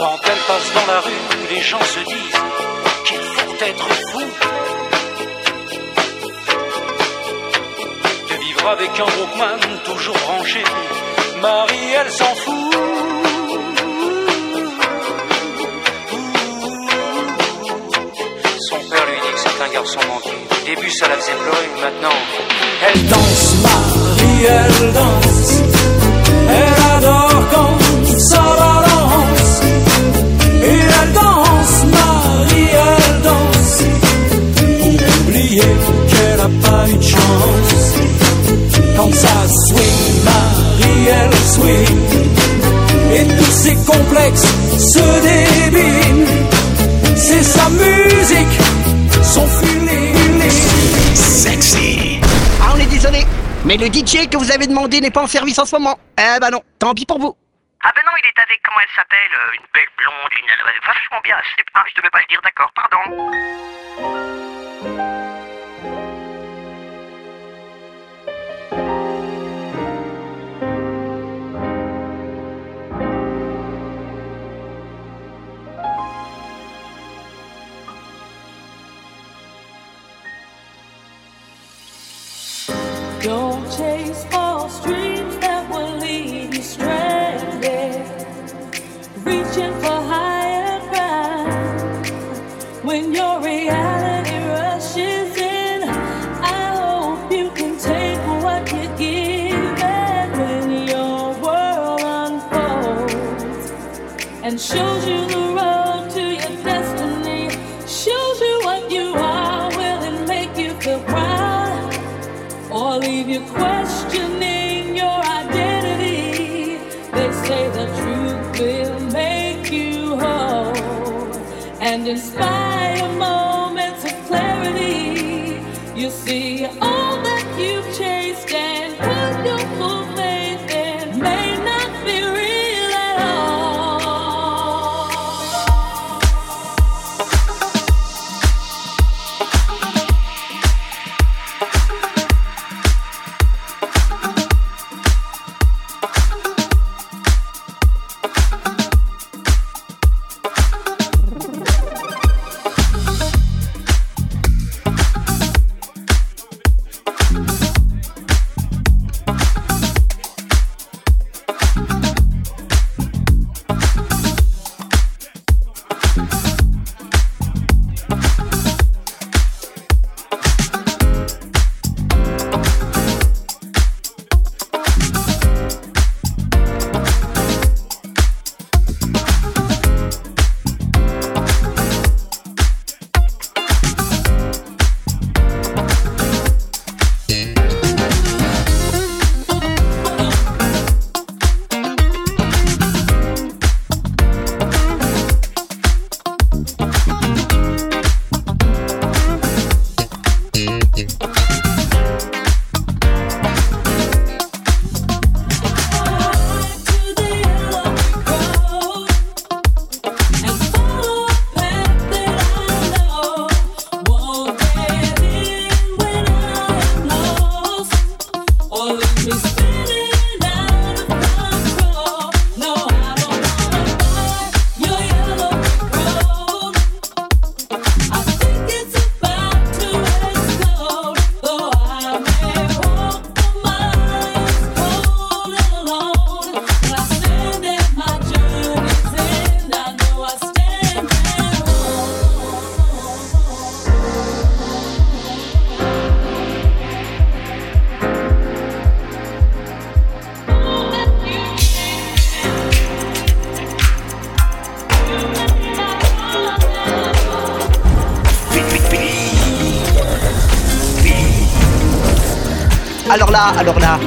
Quand elle passe dans la rue, les gens se disent qu'il faut être fou de vivre avec un Walkman toujours branché. Marie, elle s'en fout. Son père lui dit que c'est un garçon manqué. Au début, ça la faisait pleurer, maintenant, elle danse. Marie, elle danse. Elle adore quand chance. Quand ça swing, Marie, elle swing. Et tous ses complexes se débinent. C'est sa musique, son feeling. Sexy. Ah, on est désolé, mais le DJ que vous avez demandé n'est pas en service en ce moment. Eh bah non, tant pis pour vous. Ah ben non, il est avec, comment elle s'appelle euh, Une belle blonde, une... vachement bien. C'est- Ah, je devais pas le dire, d'accord, pardon. Don't chase false dreams that will leave you stranded. Reaching for higher ground. When your reality rushes in, I hope you can take what you give. And when your world unfolds and shows you despite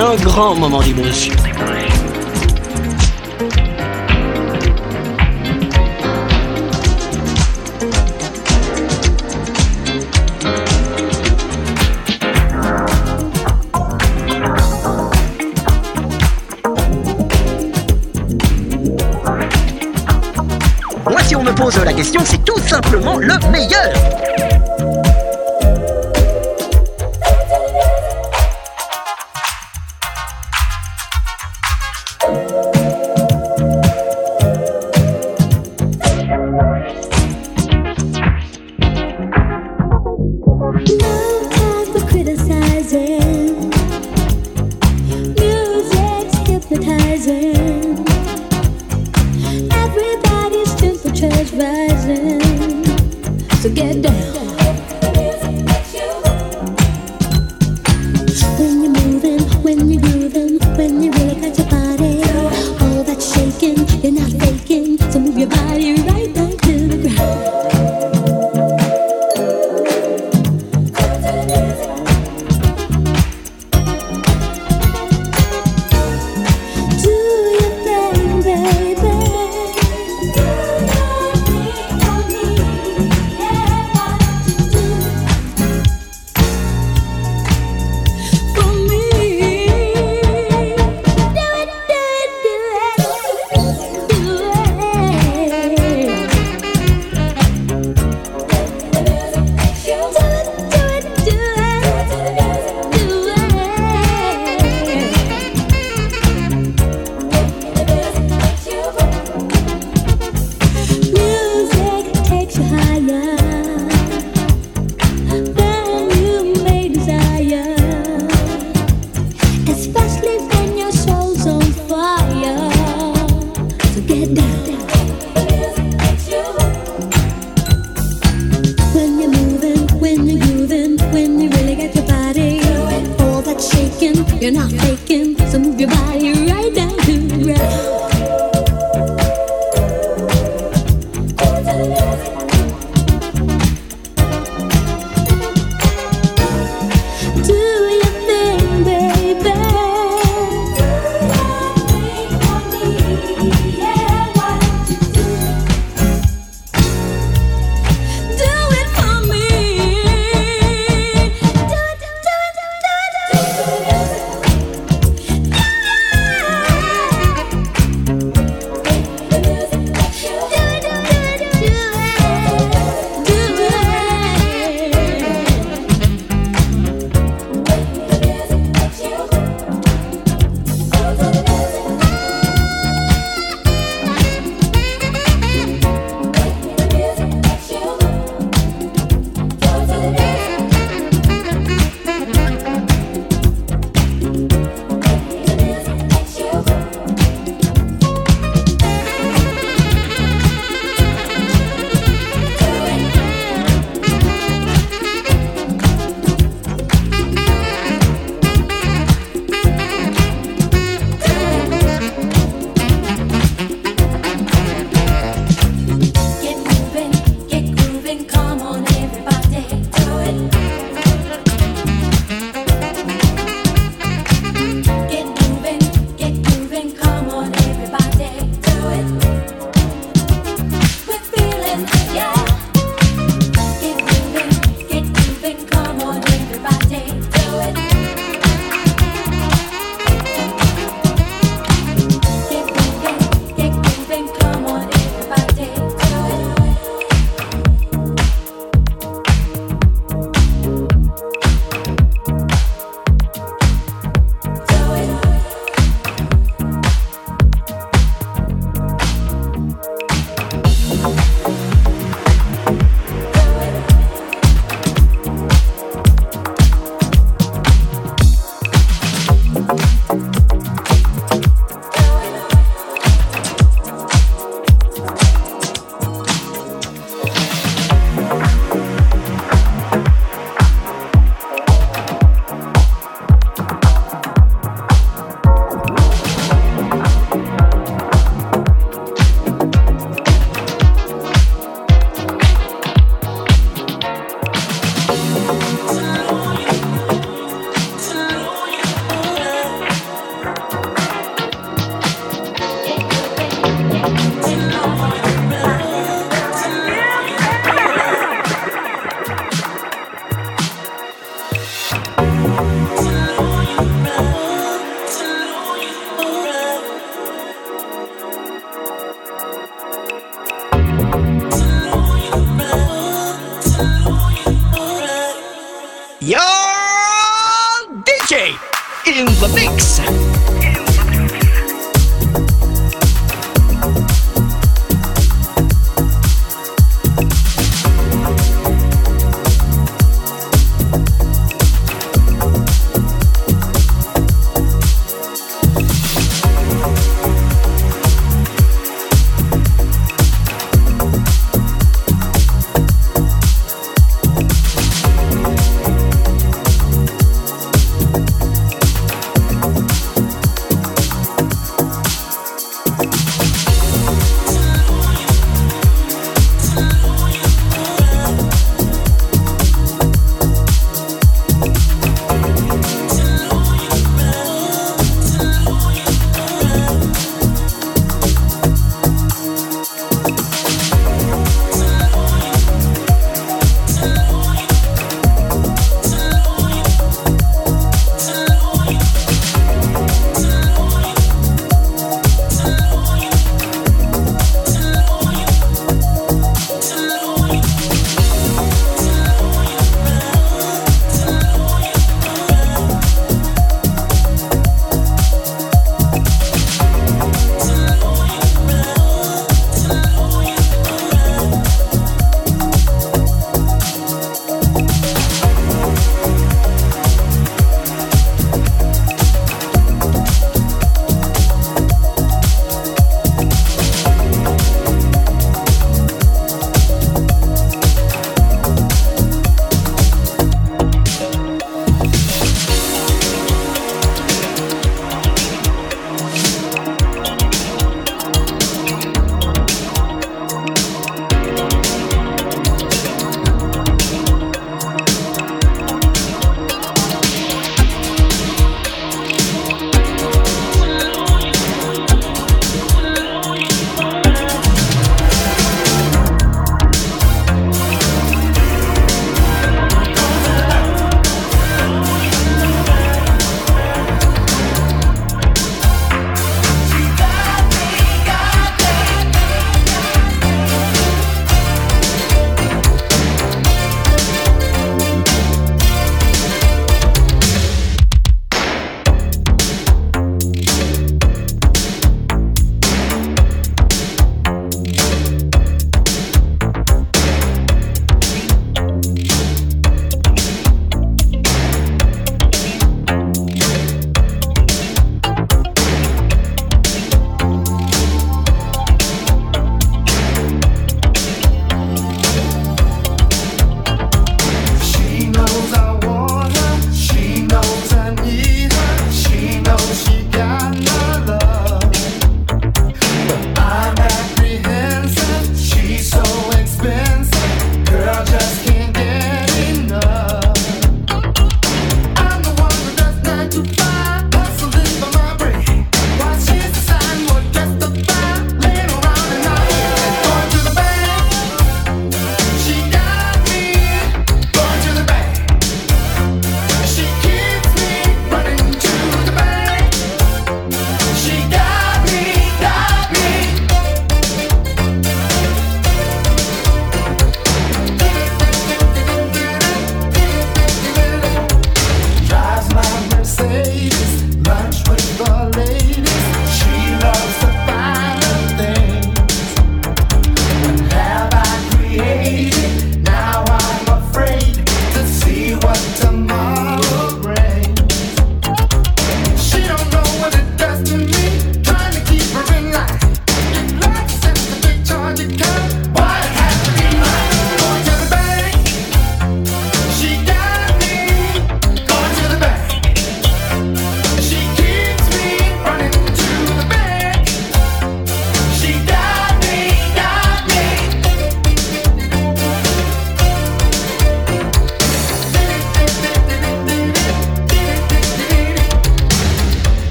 Un grand moment d'émotion.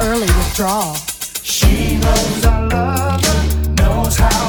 Early withdrawal. She knows I love her, knows how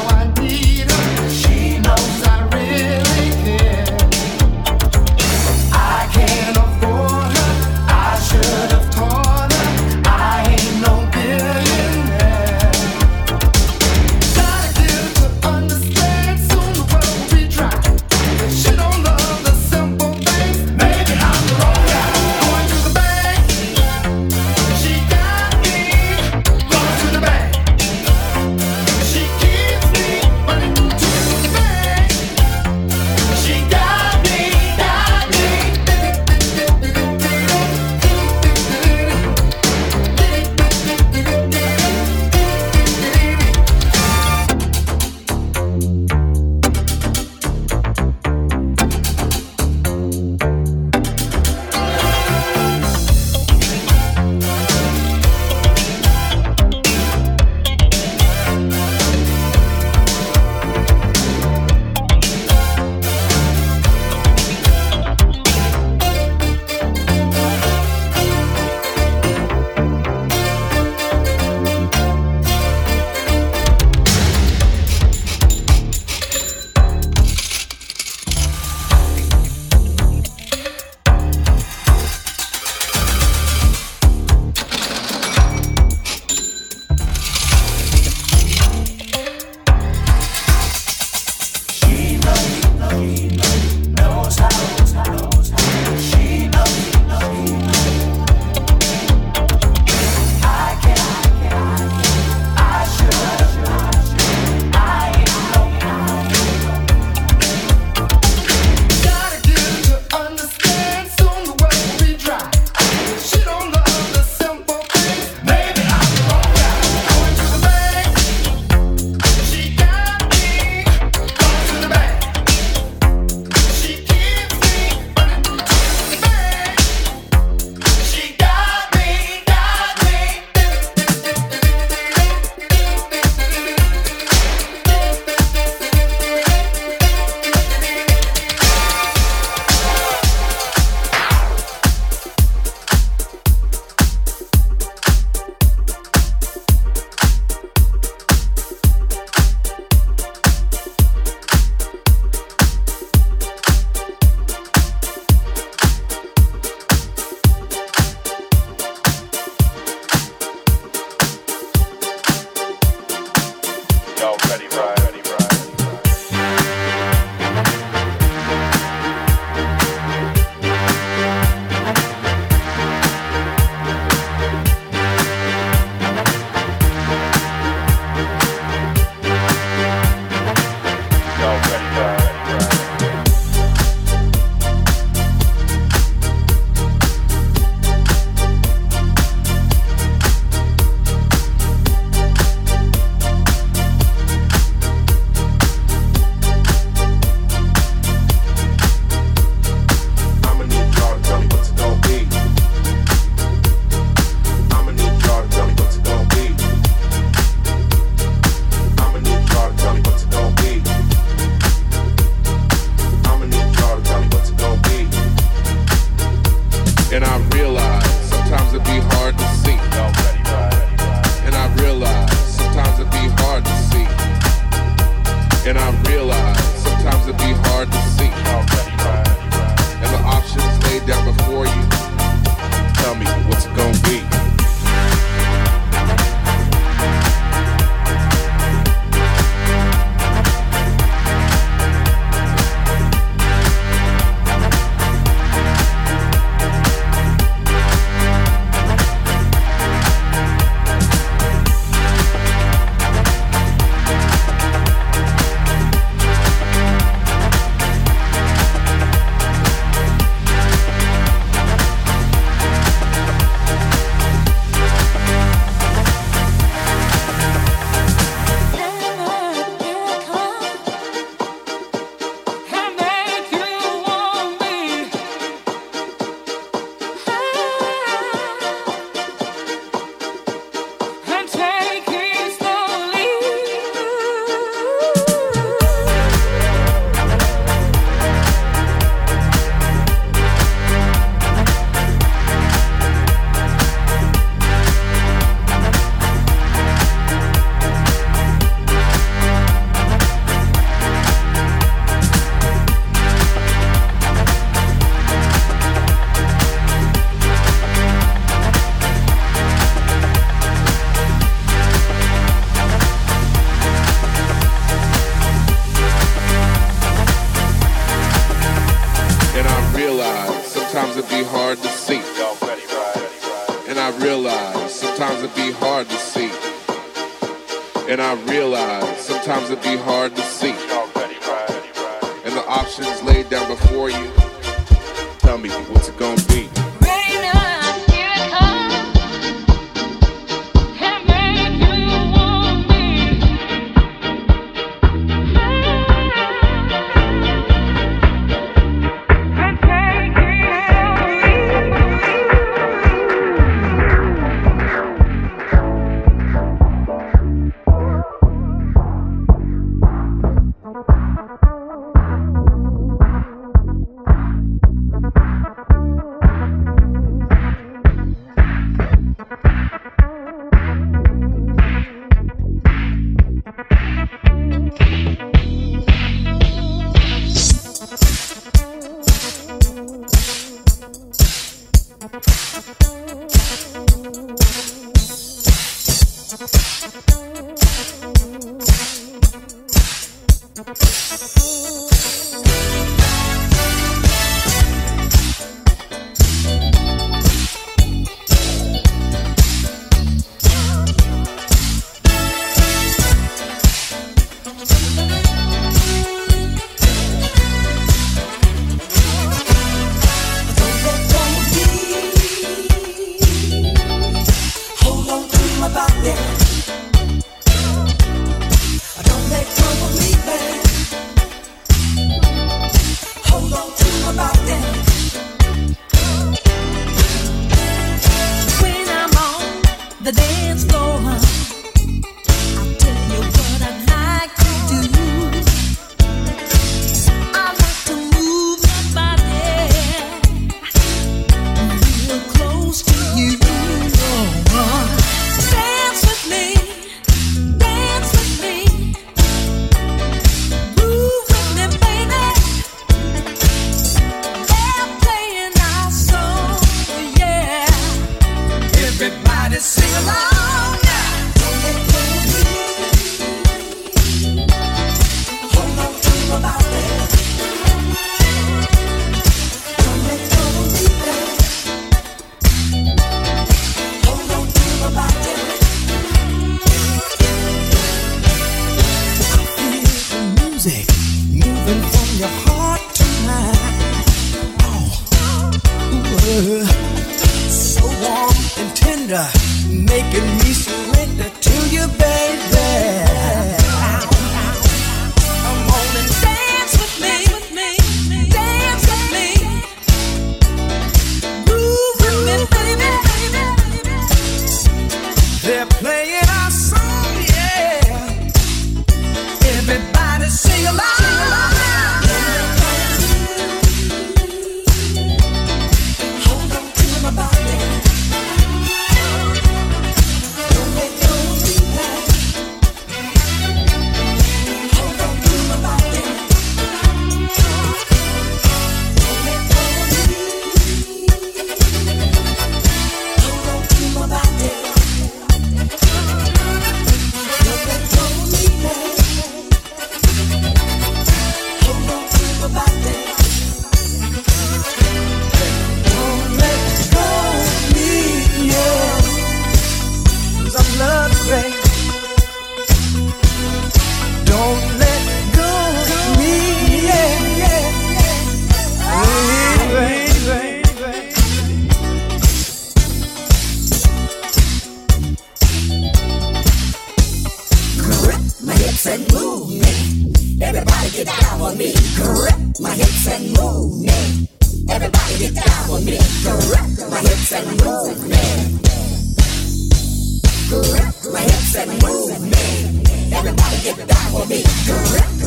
get down with me.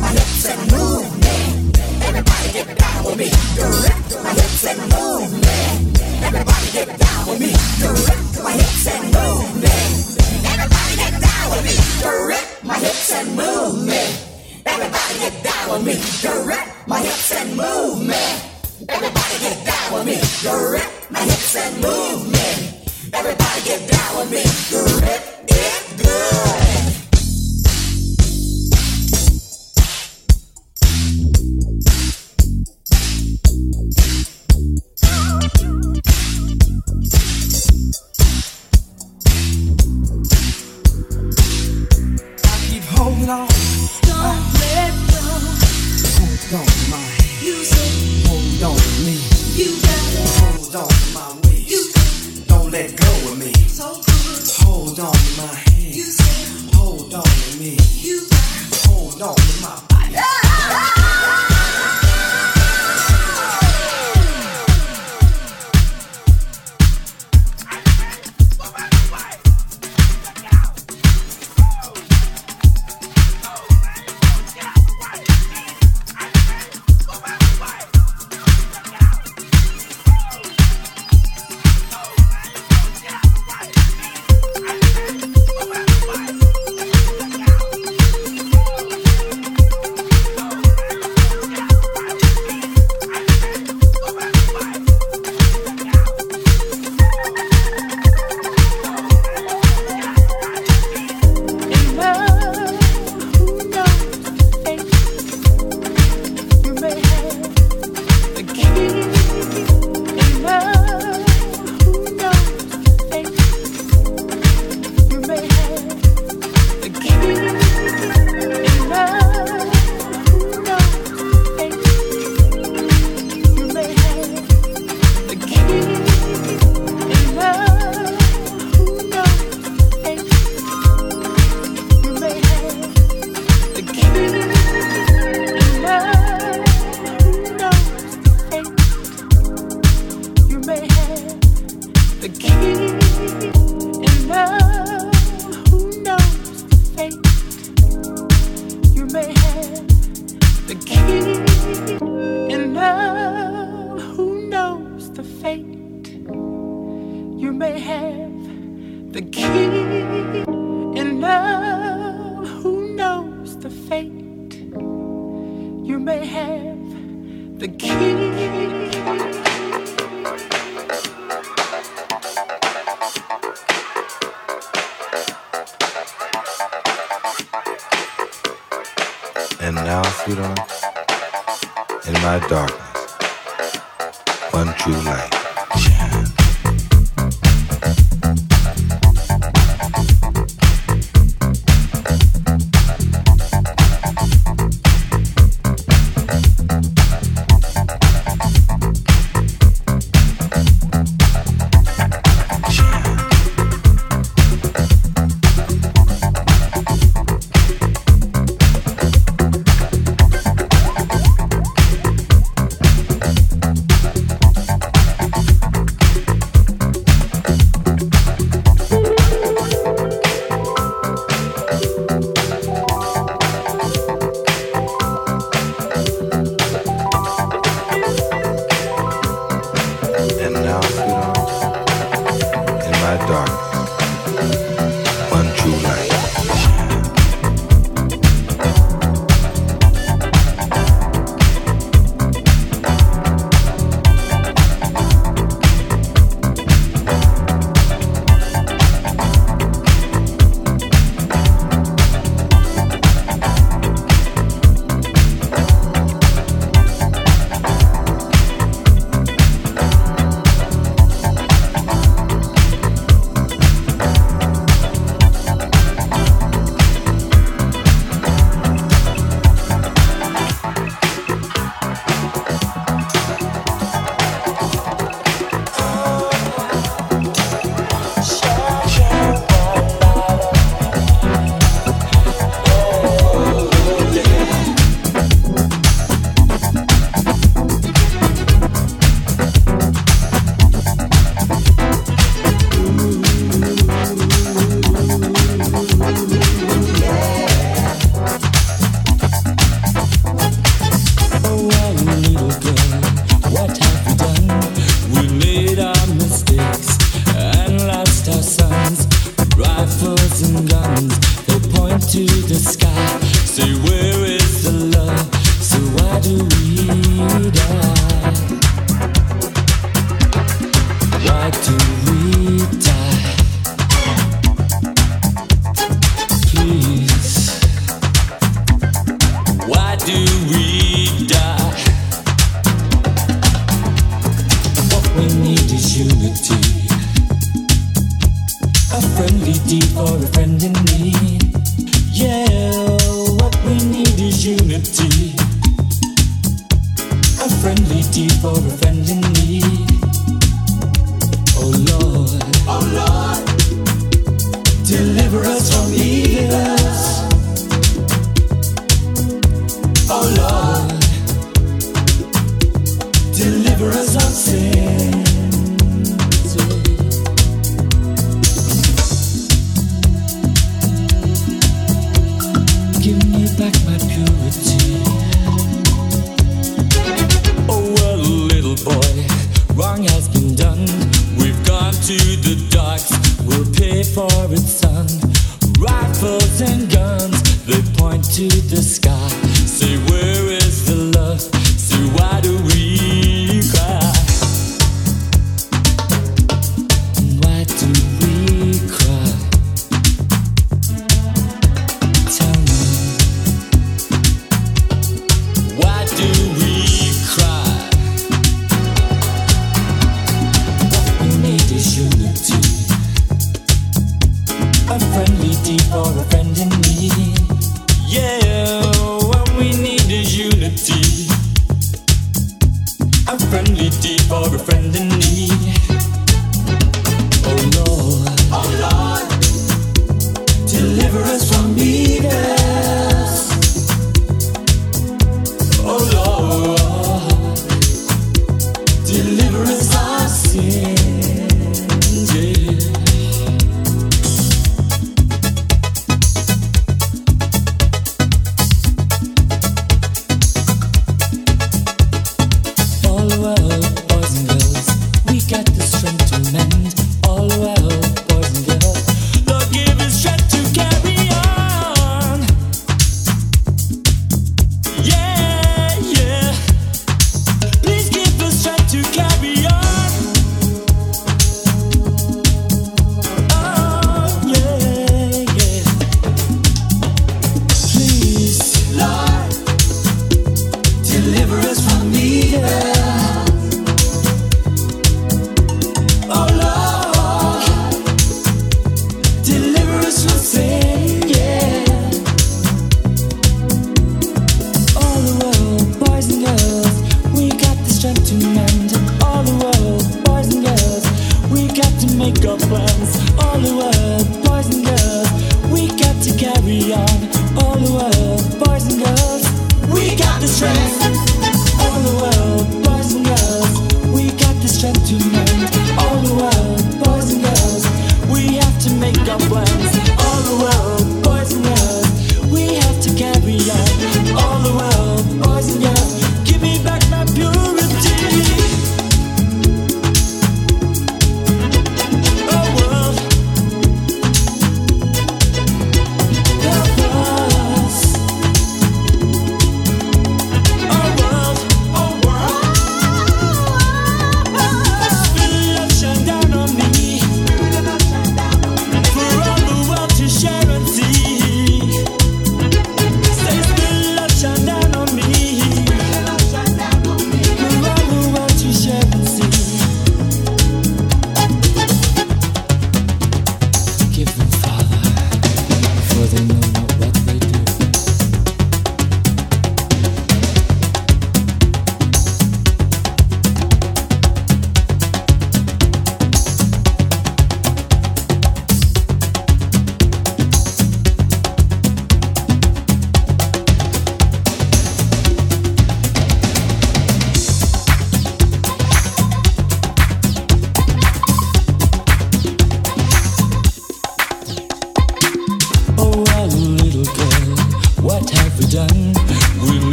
My hips and movement. Everybody get down with me. My hips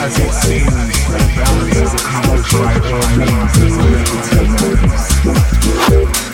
as it seems, that boundaries are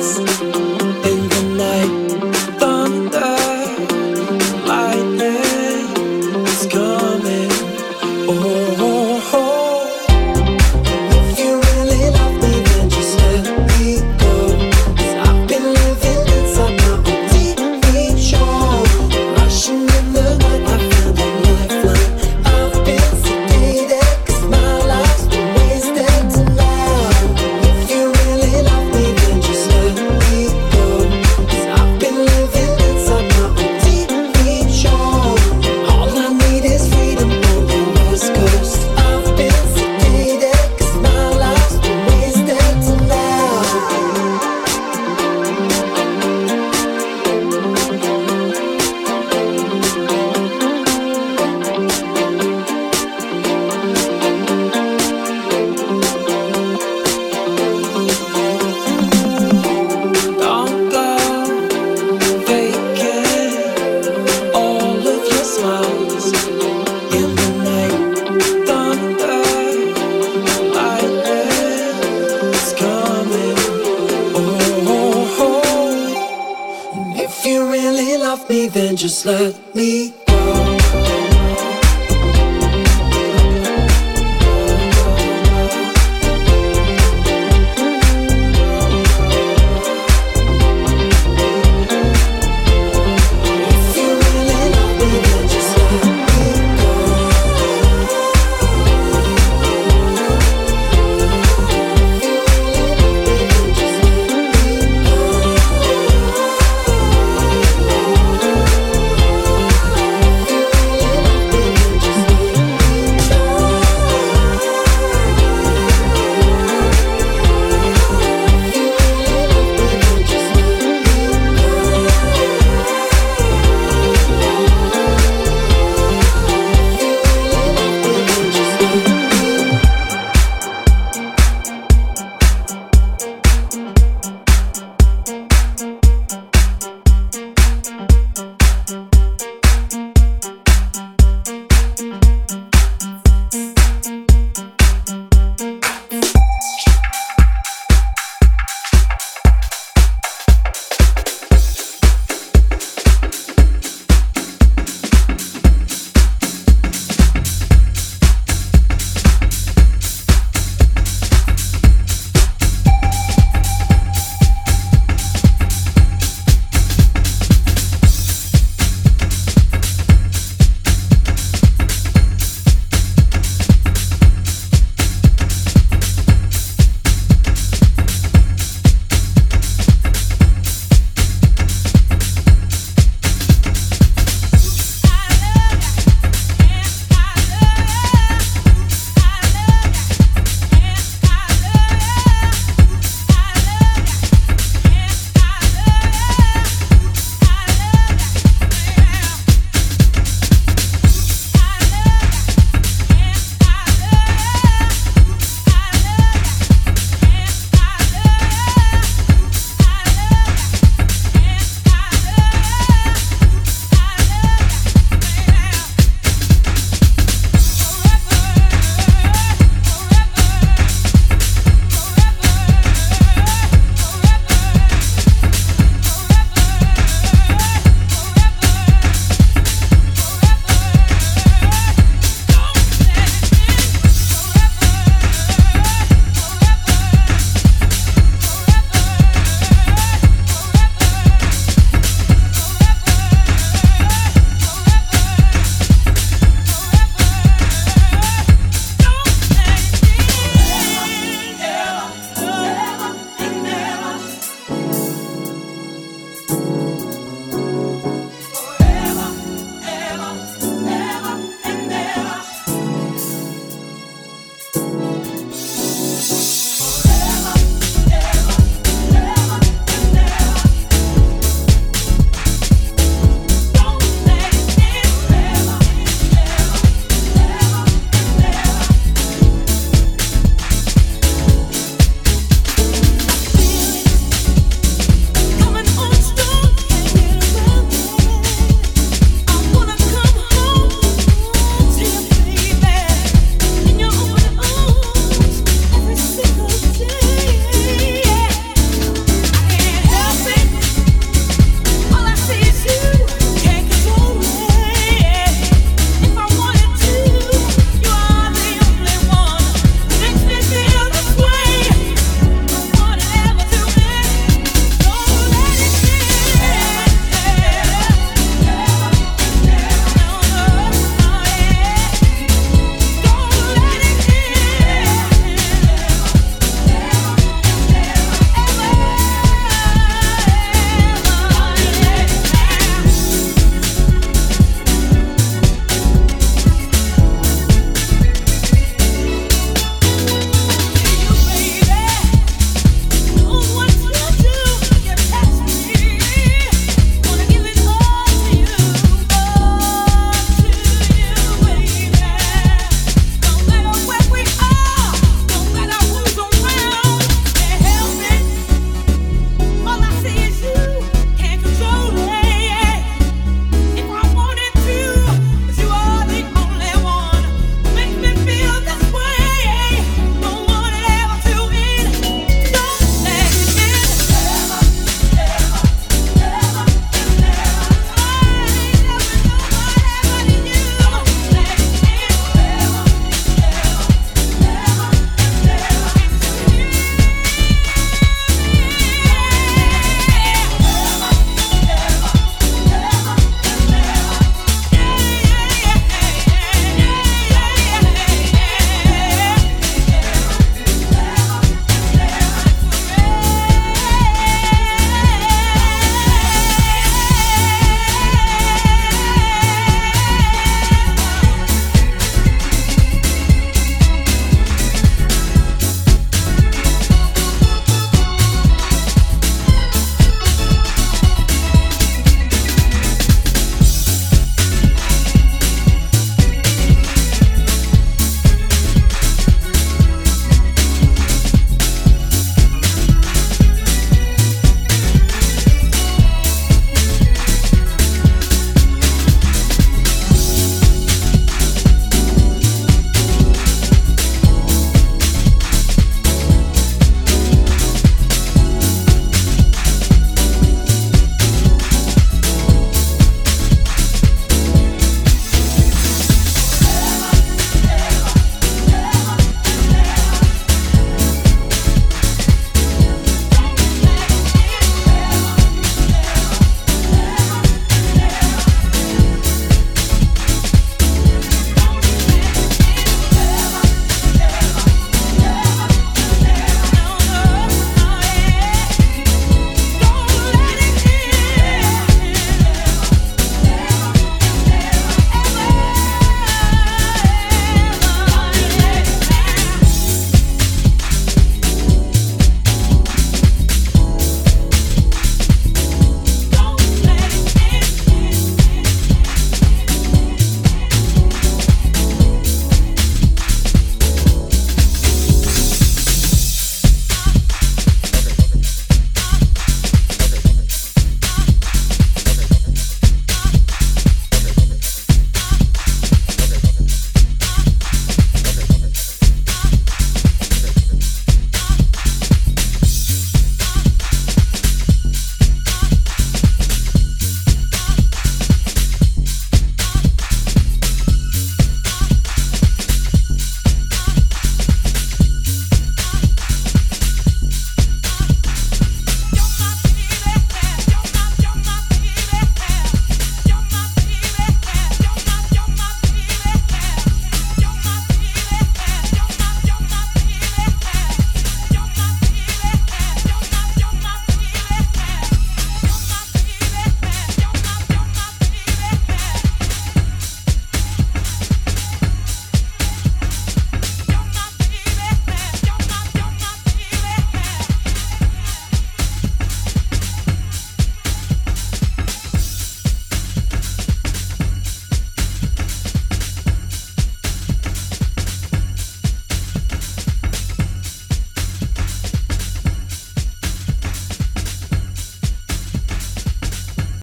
Beats.